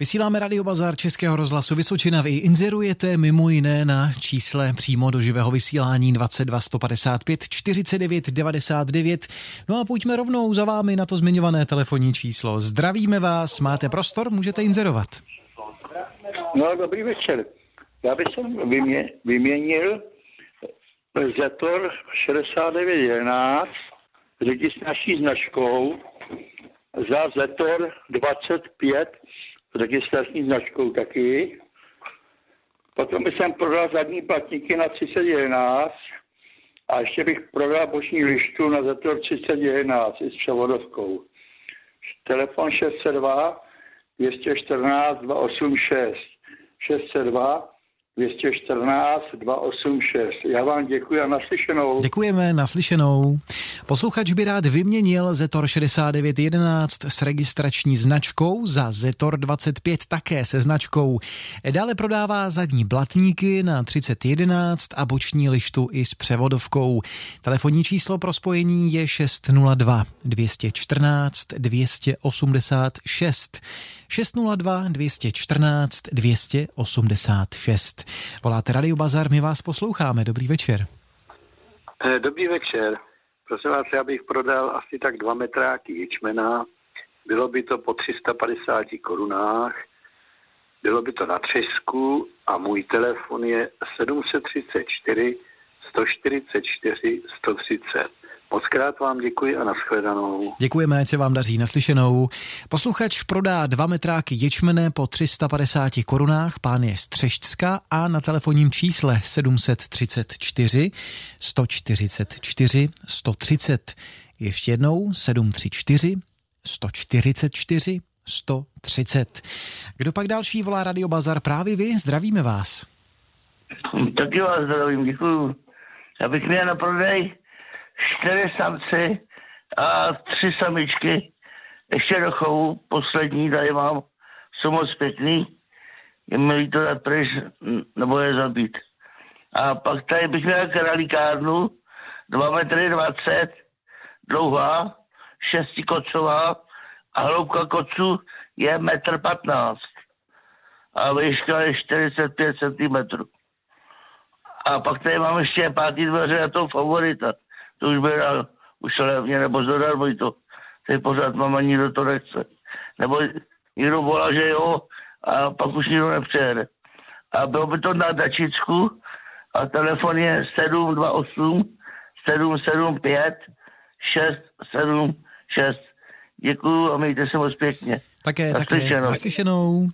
Vysíláme Radio Bazar Českého rozhlasu Vysočina. Vy inzerujete mimo jiné na čísle přímo do živého vysílání 22 155 49 99. No a pojďme rovnou za vámi na to zmiňované telefonní číslo. Zdravíme vás, máte prostor, můžete inzerovat. No, dobrý večer. Já bych vymě, vyměnil Zetor 6911 s naší značkou za Zetor 25 registrační značkou taky. Potom jsem prodal zadní platníky na 3011 a ještě bych prodal boční lištu na Zetor 3011 s převodovkou. Telefon 602 214 286 602 214 286. Já vám děkuji a naslyšenou. Děkujeme, naslyšenou. Posluchač by rád vyměnil Zetor 6911 s registrační značkou za Zetor 25 také se značkou. Dále prodává zadní blatníky na 3011 a boční lištu i s převodovkou. Telefonní číslo pro spojení je 602 214 286. 602 214 286. Voláte Radio Bazar, my vás posloucháme. Dobrý večer. Eh, dobrý večer. Prosím vás, já bych prodal asi tak dva metráky ječmena. Bylo by to po 350 korunách. Bylo by to na třesku a můj telefon je 734 144 130. Moc krát vám děkuji a nashledanou. Děkujeme, ať se vám daří naslyšenou. Posluchač prodá dva metráky ječmene po 350 korunách, pán je Střešťska a na telefonním čísle 734 144 130. Ještě jednou 734 144 130. Kdo pak další volá Radio Bazar? Právě vy, zdravíme vás. Taky vás zdravím, děkuju. Já bych měl na prodej čtyři samci a tři samičky. Ještě do chovu, poslední tady mám, jsou moc pěkný. Je mi to dát pryč, nebo je zabít. A pak tady bych měl králíkárnu, 2 metry 20, dlouhá, šestikocová a hloubka kocu je metr 15 a výška je 45 cm. A pak tady mám ještě pátý dveře a to favorita to už by dal, už levně, nebo zadarmo to, je pořád mám ani nikdo to nechce. Nebo někdo volá, že jo, a pak už nikdo nepřijede. A bylo by to na dačicku a telefon je 728 775 676. Děkuju a mějte se moc pěkně. Také, také. Naslyšenou.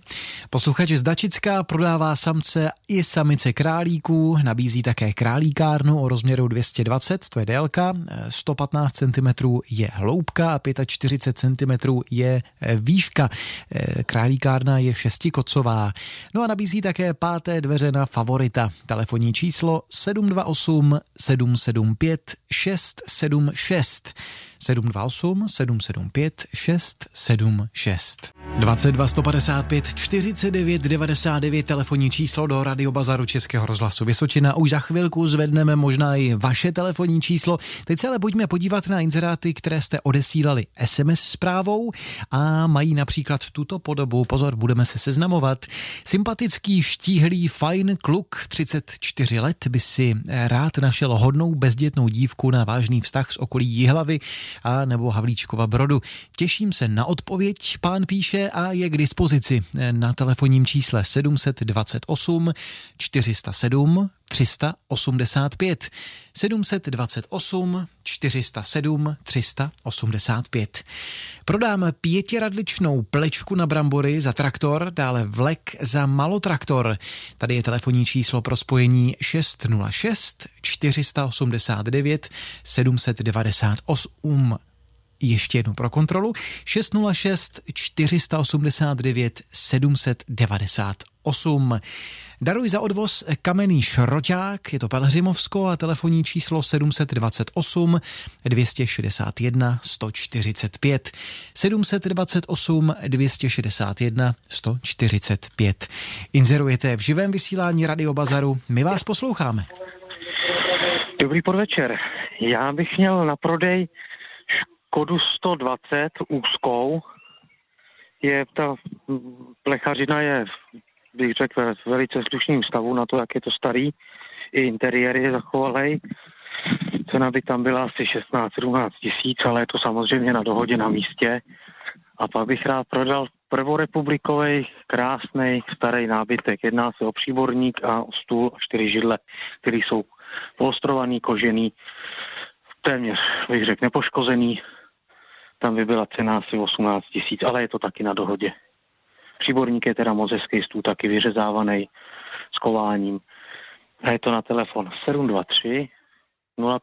Posluchač z Dačická prodává samce i samice králíků, nabízí také králíkárnu o rozměru 220, to je délka, 115 cm je hloubka a 45 cm je eh, výška. Eh, králíkárna je šestikocová. No a nabízí také páté dveře na favorita. Telefonní číslo 728 775 676. 728 775 676. 22 155 49 99 telefonní číslo do Radiobazaru Českého rozhlasu Vysočina. Už za chvilku zvedneme možná i vaše telefonní číslo. Teď se ale pojďme podívat na inzeráty, které jste odesílali SMS zprávou a mají například tuto podobu. Pozor, budeme se seznamovat. Sympatický, štíhlý, fajn kluk, 34 let, by si rád našel hodnou bezdětnou dívku na vážný vztah s okolí Jihlavy a nebo Havlíčkova Brodu. Těším se na odpověď. Pán píše a je k dispozici na telefonním čísle 728 407 385 728 407 385. Prodám pětiradličnou plečku na brambory za traktor, dále vlek za malotraktor. Tady je telefonní číslo pro spojení 606 489 798 ještě jednou pro kontrolu 606 489 798. Daruj za odvoz kamenný šroťák, je to Pelhřimovsko a telefonní číslo 728 261 145. 728 261 145. Inzerujete v živém vysílání Radio Bazaru, my vás posloucháme. Dobrý podvečer. Já bych měl na prodej Škodu 120 úzkou. je ta plechařina je, bych řekl, v velice slušným stavu na to, jak je to starý. I interiér je zachovalý. Cena by tam byla asi 16-17 tisíc, ale je to samozřejmě na dohodě na místě. A pak bych rád prodal prvorepublikový krásný starý nábytek. Jedná se o příborník a o stůl a čtyři židle, které jsou polstrovaný, kožený, téměř bych řekl nepoškozený. Tam by byla cena asi 18 tisíc, ale je to taky na dohodě. Příborník je teda moc hezký stůl, taky vyřezávaný s kováním. A je to na telefon 723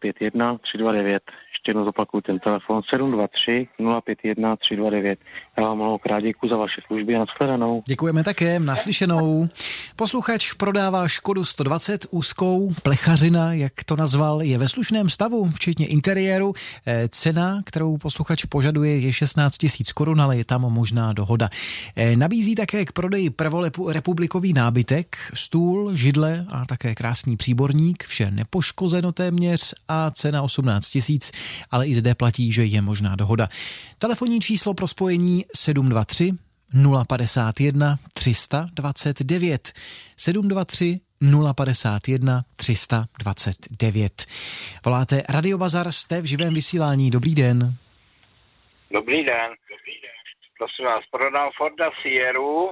051 329 ještě jednou zopakuju ten telefon 723 051 329. Já vám mnohokrát děkuji za vaše služby a nashledanou. Děkujeme také, naslyšenou. Posluchač prodává Škodu 120 úzkou, plechařina, jak to nazval, je ve slušném stavu, včetně interiéru. Eh, cena, kterou posluchač požaduje, je 16 tisíc korun, ale je tam možná dohoda. Eh, nabízí také k prodeji prvorepublikový nábytek, stůl, židle a také krásný příborník, vše nepoškozeno téměř a cena 18 tisíc ale i zde platí, že je možná dohoda. Telefonní číslo pro spojení 723 051 329 723 051 329. Voláte Radio Bazar, jste v živém vysílání. Dobrý den. Dobrý den. Prosím vás, prodám Forda Sieru,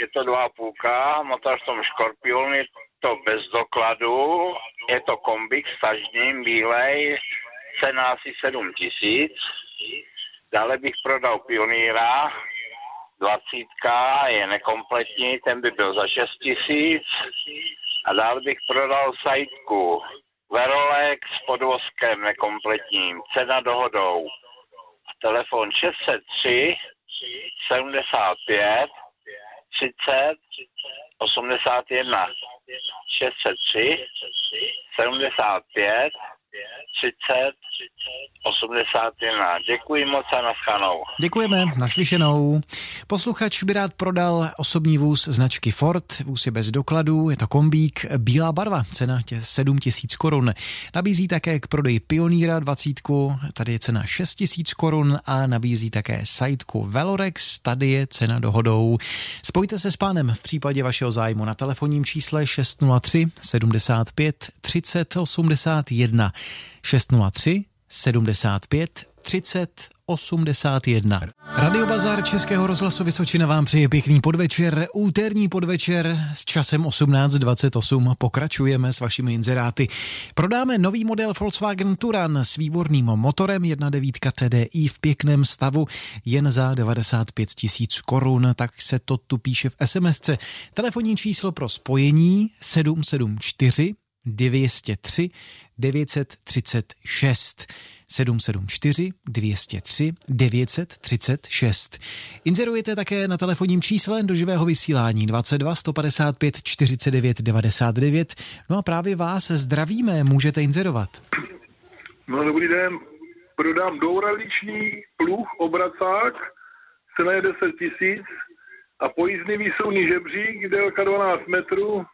je to dva půlka, motor v tom Škorpion, je to bez dokladu, je to kombik stažním, bílej, cena asi 7 tisíc. Dále bych prodal Pioníra, 20 je nekompletní, ten by byl za 6 tisíc. A dále bych prodal sajtku Verolex s podvozkem nekompletním, cena dohodou. Telefon 603 75 30 81 603 75 30 81. Děkuji moc a naschanou. Děkujeme, naslyšenou. Posluchač by rád prodal osobní vůz značky Ford. Vůz je bez dokladů, je to kombík, bílá barva, cena tě 7 tisíc korun. Nabízí také k prodeji Pioníra 20, tady je cena 6 tisíc korun a nabízí také sajtku Velorex, tady je cena dohodou. Spojte se s pánem v případě vašeho zájmu na telefonním čísle 603 75 30 81 603 75 30 81. Radio Bazar Českého rozhlasu Vysočina vám přeje pěkný podvečer, úterní podvečer s časem 18.28. Pokračujeme s vašimi inzeráty. Prodáme nový model Volkswagen Turan s výborným motorem 1.9 TDI v pěkném stavu jen za 95 tisíc korun, tak se to tu píše v SMSce. Telefonní číslo pro spojení 774 903 936 774 203 936. Inzerujete také na telefonním čísle do živého vysílání 22 155 49 99. No a právě vás zdravíme, můžete inzerovat. No dobrý den, prodám douraliční pluh, obracák, cena je 10 tisíc a pojízdný výsuvný žebřík, délka 12 metrů,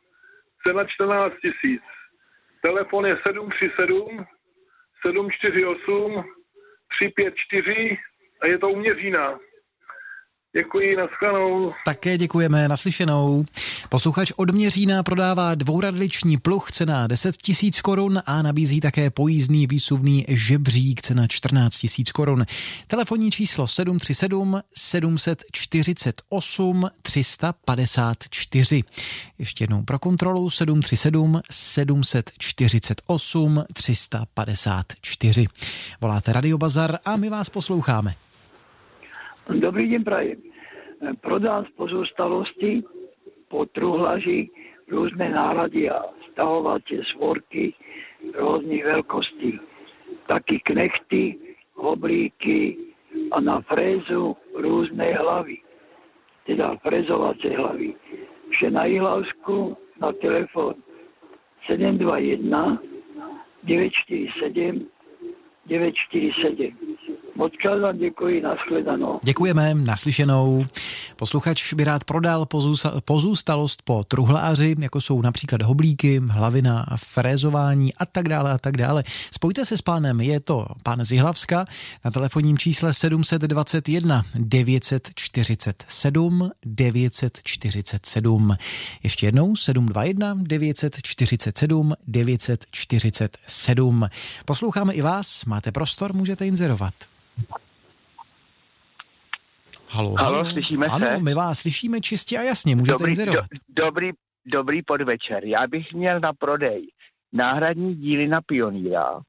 cena 14 tisíc. Telefon je 737 748 354 a je to u Měřína. Děkuji, naschledanou. Také děkujeme, naslyšenou. Posluchač od Měřína prodává dvouradliční pluh, cena 10 tisíc korun a nabízí také pojízdný výsuvný žebřík, cena 14 tisíc korun. Telefonní číslo 737 748 354. Ještě jednou pro kontrolu 737 748 354. Voláte Radio Bazar a my vás posloucháme. Dobrý den, prajem. Prodám z pozůstalosti po truhlaži různé nálady a stahovacie svorky různých velikostí. Taky knechty, oblíky a na frézu různé hlavy. Teda frezovací hlavy. Vše na Jihlavsku na telefon 721 947 947. Moc krát vám děkuji, nashledanou. Děkujeme, naslyšenou. Posluchač by rád prodal pozůstalost po truhláři, jako jsou například hoblíky, hlavina, frézování a tak dále a tak dále. Spojte se s pánem, je to pán Zihlavska na telefonním čísle 721 947 947. Ještě jednou 721 947 947. Posloucháme i vás, máte prostor, můžete inzerovat. Halo, halo, halo slyšíme ano, se? my vás slyšíme čistě a jasně, můžete dobrý, inzerovat. Do, dobrý, dobrý podvečer. Já bych měl na prodej náhradní díly na Pioníra,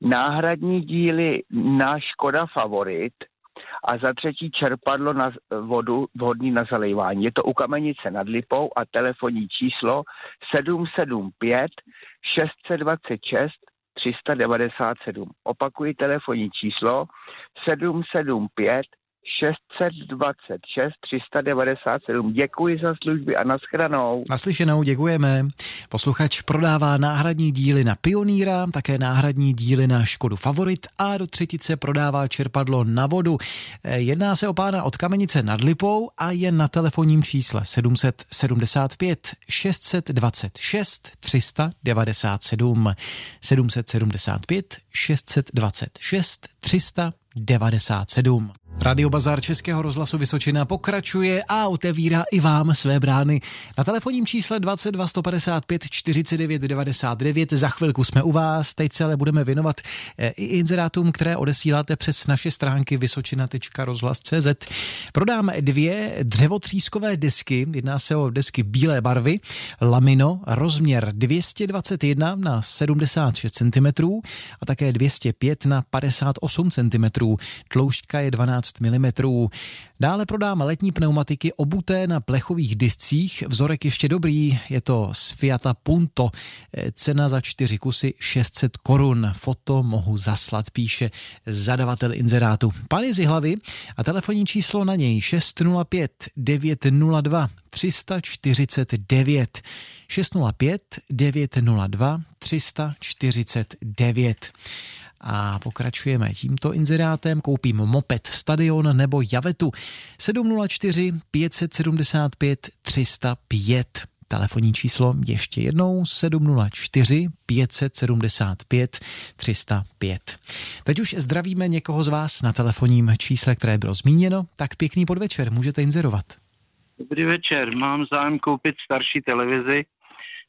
náhradní díly na Škoda Favorit a za třetí čerpadlo na vodu vhodný na zalejvání. Je to u Kamenice nad Lipou a telefonní číslo 775 626 397. Opakuji telefonní číslo 775 626 397. Děkuji za služby a naschranou. Naslyšenou, děkujeme. Posluchač prodává náhradní díly na Pioníra, také náhradní díly na Škodu Favorit a do třetice prodává čerpadlo na vodu. Eh, jedná se o pána od Kamenice nad Lipou a je na telefonním čísle 775 626 397. 775 626 397. Radio Bazar Českého rozhlasu Vysočina pokračuje a otevírá i vám své brány. Na telefonním čísle 22 155 49 99. Za chvilku jsme u vás, teď se ale budeme věnovat eh, i inzerátům, které odesíláte přes naše stránky vysočina.rozhlas.cz. Prodám dvě dřevotřískové desky, jedná se o desky bílé barvy, lamino, rozměr 221 na 76 cm a také 205 na 58 cm. Tloušťka je 12 15 mm. Dále prodám letní pneumatiky obuté na plechových discích. Vzorek ještě dobrý, je to z Fiata Punto. Cena za čtyři kusy 600 korun. Foto mohu zaslat, píše zadavatel inzerátu. Pan je z hlavy a telefonní číslo na něj 605 902 349 605 902 349 a pokračujeme tímto inzerátem. Koupím moped Stadion nebo Javetu 704 575 305. Telefonní číslo ještě jednou 704 575 305. Teď už zdravíme někoho z vás na telefonním čísle, které bylo zmíněno. Tak pěkný podvečer, můžete inzerovat. Dobrý večer, mám zájem koupit starší televizi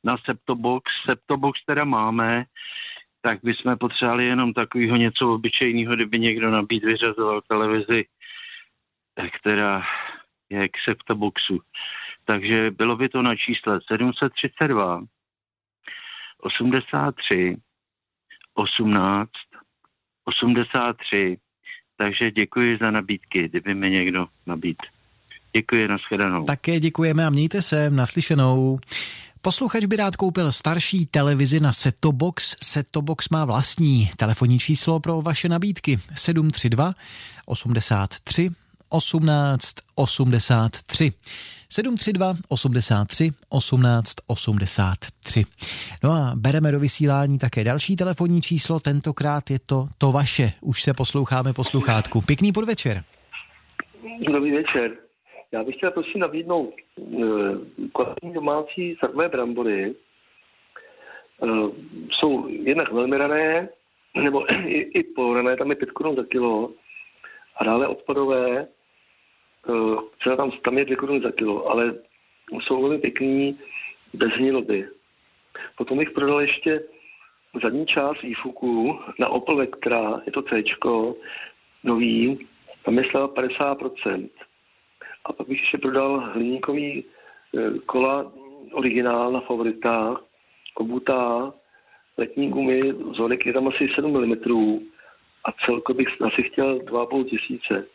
na Septobox. Septobox teda máme, tak bychom potřebovali jenom takového něco obyčejného, kdyby někdo nabít vyřazoval televizi, která je k septoboxu. Takže bylo by to na čísle 732 83 18 83. Takže děkuji za nabídky, kdyby mi někdo nabít. Děkuji, nashledanou. Také děkujeme a mějte se, naslyšenou. Posluchač by rád koupil starší televizi na Seto Box. Seto Box má vlastní telefonní číslo pro vaše nabídky 732 83 18 83. 732 83 18 83. No a bereme do vysílání také další telefonní číslo, tentokrát je to to vaše. Už se posloucháme posluchátku. Pěkný podvečer. Dobrý večer. Já bych chtěl prosím nabídnout uh, kvalitní domácí srvé brambory. Uh, jsou jednak velmi rané, nebo i, i porané, tam je 5 korun za kilo. A dále odpadové, uh, třeba tam, tam je 2 koruny za kilo, ale jsou velmi pěkný, bez hniloby. Potom bych prodal ještě zadní část výfuku na Opel Vectra, je to C, nový, tam je 50%. A pak bych ještě prodal hliníkový eh, kola originál na favoritách, kobutá, letní gumy, vzorek je tam asi 7 mm a celkově bych asi chtěl 2,5 tisíce.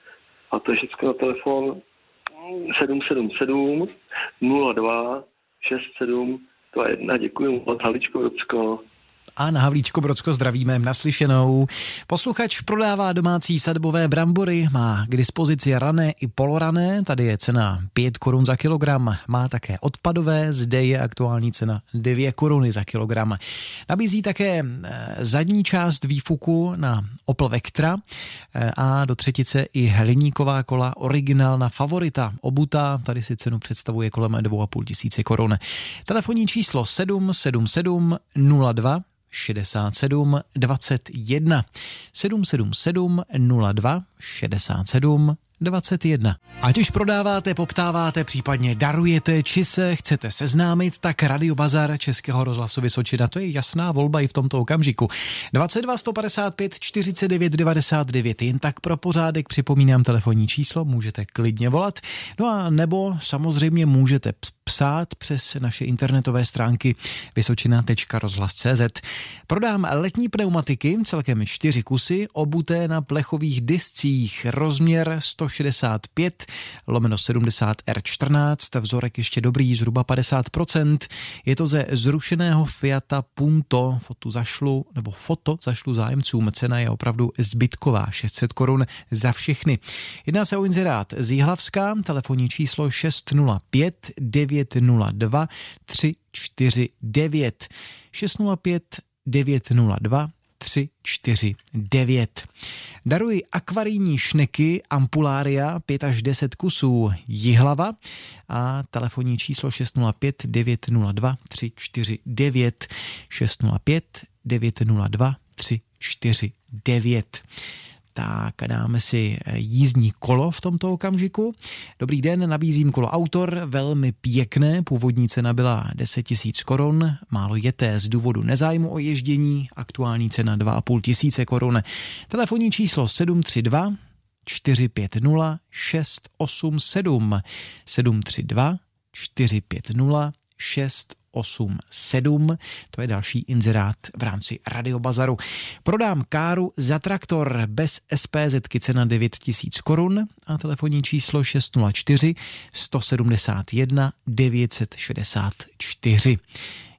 A to je všechno na telefon 777 02 67 21. Děkuji moc, Haličko Rocko. A na Havlíčko Brodsko zdravíme naslyšenou. Posluchač prodává domácí sadbové brambory, má k dispozici rané i polorané, tady je cena 5 korun za kilogram, má také odpadové, zde je aktuální cena 2 koruny za kilogram. Nabízí také eh, zadní část výfuku na Opel Vectra eh, a do třetice i hliníková kola originálna favorita obuta, tady si cenu představuje kolem 2,5 tisíce korun. Telefonní číslo 777 02 67 21 777 02 67 21. Ať už prodáváte, poptáváte, případně darujete, či se chcete seznámit, tak Radio Bazar Českého rozhlasu Vysočina, to je jasná volba i v tomto okamžiku. 22 155 49 99, jen tak pro pořádek připomínám telefonní číslo, můžete klidně volat, no a nebo samozřejmě můžete psát přes naše internetové stránky vysočina.rozhlas.cz. Prodám letní pneumatiky, celkem čtyři kusy, obuté na plechových discích, rozměr 165 lomeno 70 R14, vzorek ještě dobrý, zhruba 50%. Je to ze zrušeného Fiata Punto, foto zašlu, nebo foto zašlu zájemcům, cena je opravdu zbytková, 600 korun za všechny. Jedná se o inzerát z Jihlavska, telefonní číslo 605 902 349 605 902 349. Daruji akvarijní šneky Ampulária 5 až 10 kusů Jihlava a telefonní číslo 605 902 349 605 902 349 tak dáme si eh, jízdní kolo v tomto okamžiku. Dobrý den, nabízím kolo Autor, velmi pěkné, původní cena byla 10 tisíc korun, málo jeté z důvodu nezájmu o ježdění, aktuální cena 2,5 tisíce korun. Telefonní číslo 732 450 687 732 450 6 87. To je další inzerát v rámci Radiobazaru. Prodám káru za traktor bez SPZ cena 9000 korun a telefonní číslo 604 171 964.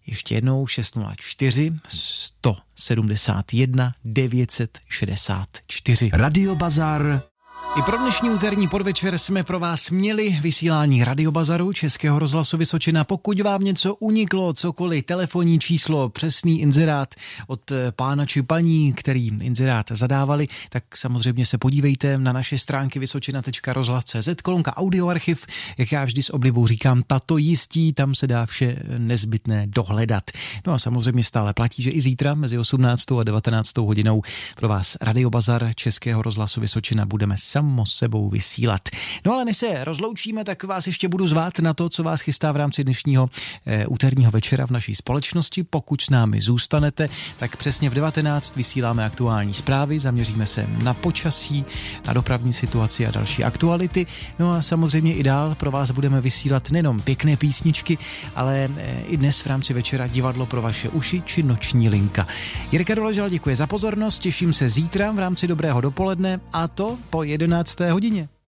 Ještě jednou 604 171 964. Radio Bazar i pro dnešní úterní podvečer jsme pro vás měli vysílání Radiobazaru Českého rozhlasu Vysočina. Pokud vám něco uniklo, cokoliv, telefonní číslo, přesný inzerát od eh, pána či paní, který inzerát zadávali, tak samozřejmě se podívejte na naše stránky vysočina.rozhlas.cz, kolonka audioarchiv, jak já vždy s oblibou říkám, tato jistí, tam se dá vše nezbytné dohledat. No a samozřejmě stále platí, že i zítra mezi 18. a 19. hodinou pro vás Radiobazar Českého rozhlasu Vysočina budeme samo sebou vysílat. No ale než se rozloučíme, tak vás ještě budu zvát na to, co vás chystá v rámci dnešního e, úterního večera v naší společnosti. Pokud s námi zůstanete, tak přesně v 19 vysíláme aktuální zprávy, zaměříme se na počasí, na dopravní situaci a další aktuality. No a samozřejmě i dál pro vás budeme vysílat nejenom pěkné písničky, ale e, i dnes v rámci večera divadlo pro vaše uši či noční linka. Jirka Doležal děkuje za pozornost, těším se zítra v rámci dobrého dopoledne a to po 11. hodině.